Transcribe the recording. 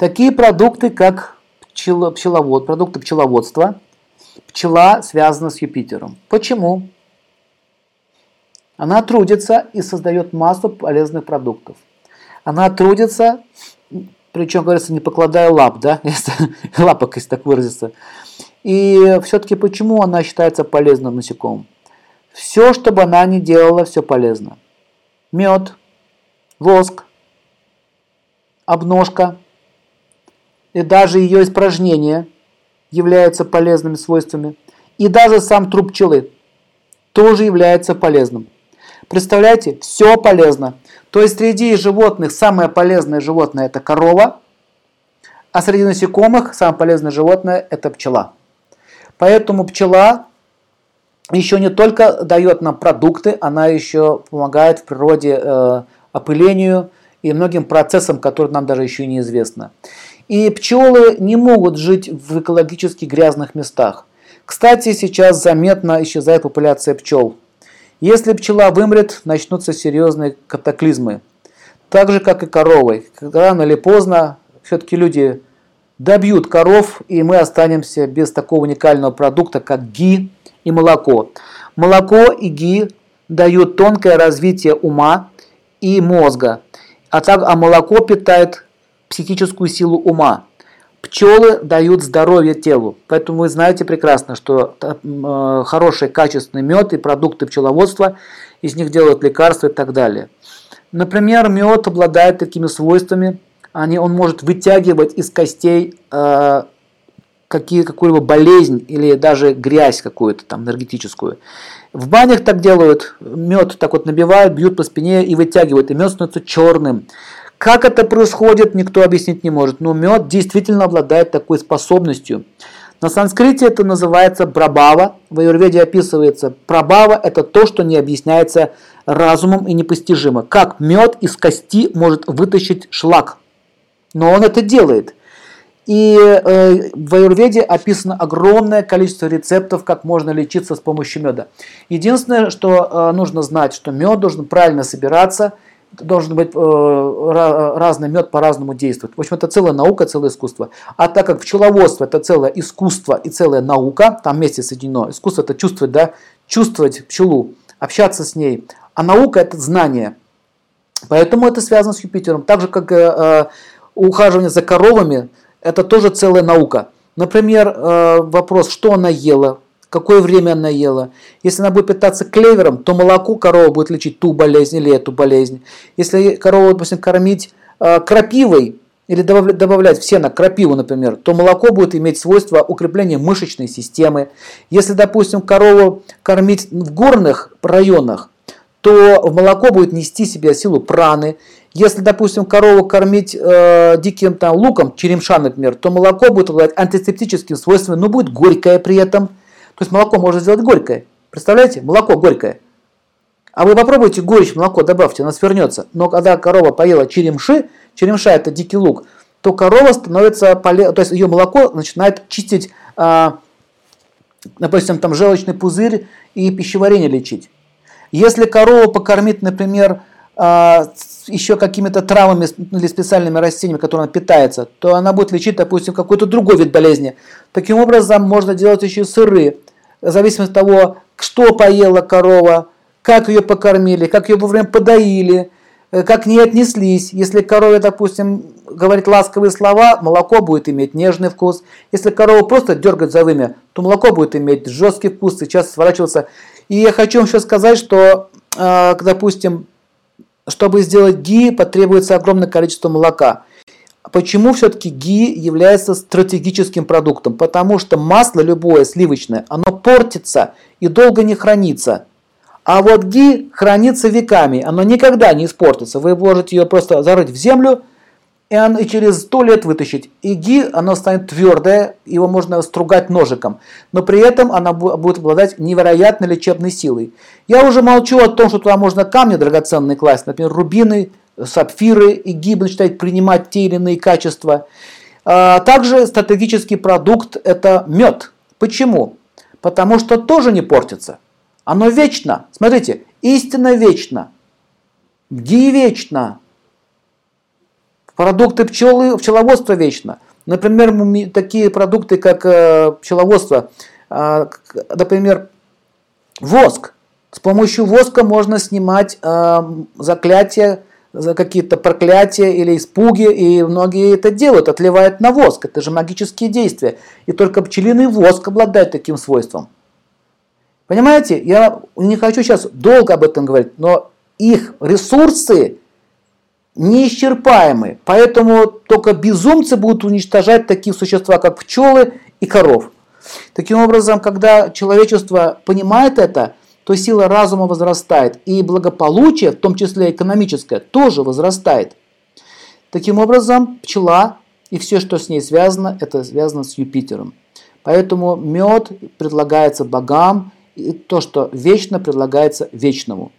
Такие продукты, как пчело, пчеловод, продукты пчеловодства, пчела связана с Юпитером. Почему? Она трудится и создает массу полезных продуктов. Она трудится, причем, говорится, не покладая лап, да, лапок, если так выразиться. И все-таки почему она считается полезным насекомым? Все, что бы она ни делала, все полезно. Мед, воск, обножка и даже ее испражнения являются полезными свойствами. И даже сам труп пчелы тоже является полезным. Представляете, все полезно. То есть среди животных самое полезное животное это корова, а среди насекомых самое полезное животное это пчела. Поэтому пчела еще не только дает нам продукты, она еще помогает в природе э, опылению и многим процессам, которые нам даже еще неизвестны. И пчелы не могут жить в экологически грязных местах. Кстати, сейчас заметно исчезает популяция пчел. Если пчела вымрет, начнутся серьезные катаклизмы. Так же, как и коровы. Рано или поздно все-таки люди добьют коров, и мы останемся без такого уникального продукта, как ги и молоко. Молоко и ги дают тонкое развитие ума и мозга, а, так, а молоко питает психическую силу ума. Пчелы дают здоровье телу. Поэтому вы знаете прекрасно, что э, хороший качественный мед и продукты пчеловодства, из них делают лекарства и так далее. Например, мед обладает такими свойствами, они, он может вытягивать из костей э, какие, какую-либо болезнь или даже грязь какую-то там энергетическую. В банях так делают, мед так вот набивают, бьют по спине и вытягивают, и мед становится черным. Как это происходит, никто объяснить не может. Но мед действительно обладает такой способностью. На санскрите это называется брабава. В аюрведе описывается прабава – это то, что не объясняется разумом и непостижимо. Как мед из кости может вытащить шлак. Но он это делает. И э, в аюрведе описано огромное количество рецептов, как можно лечиться с помощью меда. Единственное, что э, нужно знать, что мед должен правильно собираться – должен быть э, разный мед по-разному действует. В общем, это целая наука, целое искусство. А так как пчеловодство это целое искусство и целая наука, там вместе соединено. Искусство это чувствовать, да, чувствовать пчелу, общаться с ней. А наука это знание. Поэтому это связано с Юпитером. Так же, как э, э ухаживание за коровами, это тоже целая наука. Например, э, вопрос, что она ела, какое время она ела. Если она будет питаться клевером, то молоко корова будет лечить ту болезнь или эту болезнь. Если корову, допустим, кормить э, крапивой или добавлять, в сено крапиву, например, то молоко будет иметь свойство укрепления мышечной системы. Если, допустим, корову кормить в горных районах, то молоко будет нести себе силу праны. Если, допустим, корову кормить э, диким там, луком, черемша, например, то молоко будет обладать антисептическим свойством, но будет горькое при этом – то есть молоко можно сделать горькое. Представляете? Молоко горькое. А вы попробуйте горечь молоко добавьте, оно свернется. Но когда корова поела черемши, черемша это дикий лук, то корова становится полезной, то есть ее молоко начинает чистить, а, допустим, там желчный пузырь и пищеварение лечить. Если корову покормить, например, а, еще какими-то травами или специальными растениями, которыми она питается, то она будет лечить, допустим, какой-то другой вид болезни. Таким образом, можно делать еще сыры, в зависимости от того, что поела корова, как ее покормили, как ее вовремя подоили, э, как к ней отнеслись. Если корове, допустим, говорить ласковые слова, молоко будет иметь нежный вкус. Если корову просто дергать за вымя, то молоко будет иметь жесткий вкус, сейчас сворачиваться. И я хочу вам еще сказать, что, э, допустим, чтобы сделать ги, потребуется огромное количество молока. Почему все-таки ги является стратегическим продуктом? Потому что масло любое сливочное, оно портится и долго не хранится. А вот ги хранится веками, оно никогда не испортится. Вы можете ее просто зарыть в землю и, он, и через сто лет вытащить. И ги, оно станет твердое, его можно стругать ножиком. Но при этом она будет обладать невероятной лечебной силой. Я уже молчу о том, что туда можно камни драгоценные класть, например, рубины, сапфиры и гибы начинают принимать те или иные качества. А, также стратегический продукт – это мед. Почему? Потому что тоже не портится. Оно вечно. Смотрите, истина вечна. Ги вечно. Продукты пчелы, пчеловодства вечно. Например, такие продукты, как э, пчеловодство, э, например, воск. С помощью воска можно снимать э, заклятия, за какие-то проклятия или испуги, и многие это делают, отливают на воск. Это же магические действия. И только пчелиный воск обладает таким свойством. Понимаете, я не хочу сейчас долго об этом говорить, но их ресурсы неисчерпаемы. Поэтому только безумцы будут уничтожать такие существа, как пчелы и коров. Таким образом, когда человечество понимает это, то сила разума возрастает, и благополучие, в том числе экономическое, тоже возрастает. Таким образом, пчела и все, что с ней связано, это связано с Юпитером. Поэтому мед предлагается богам, и то, что вечно предлагается вечному.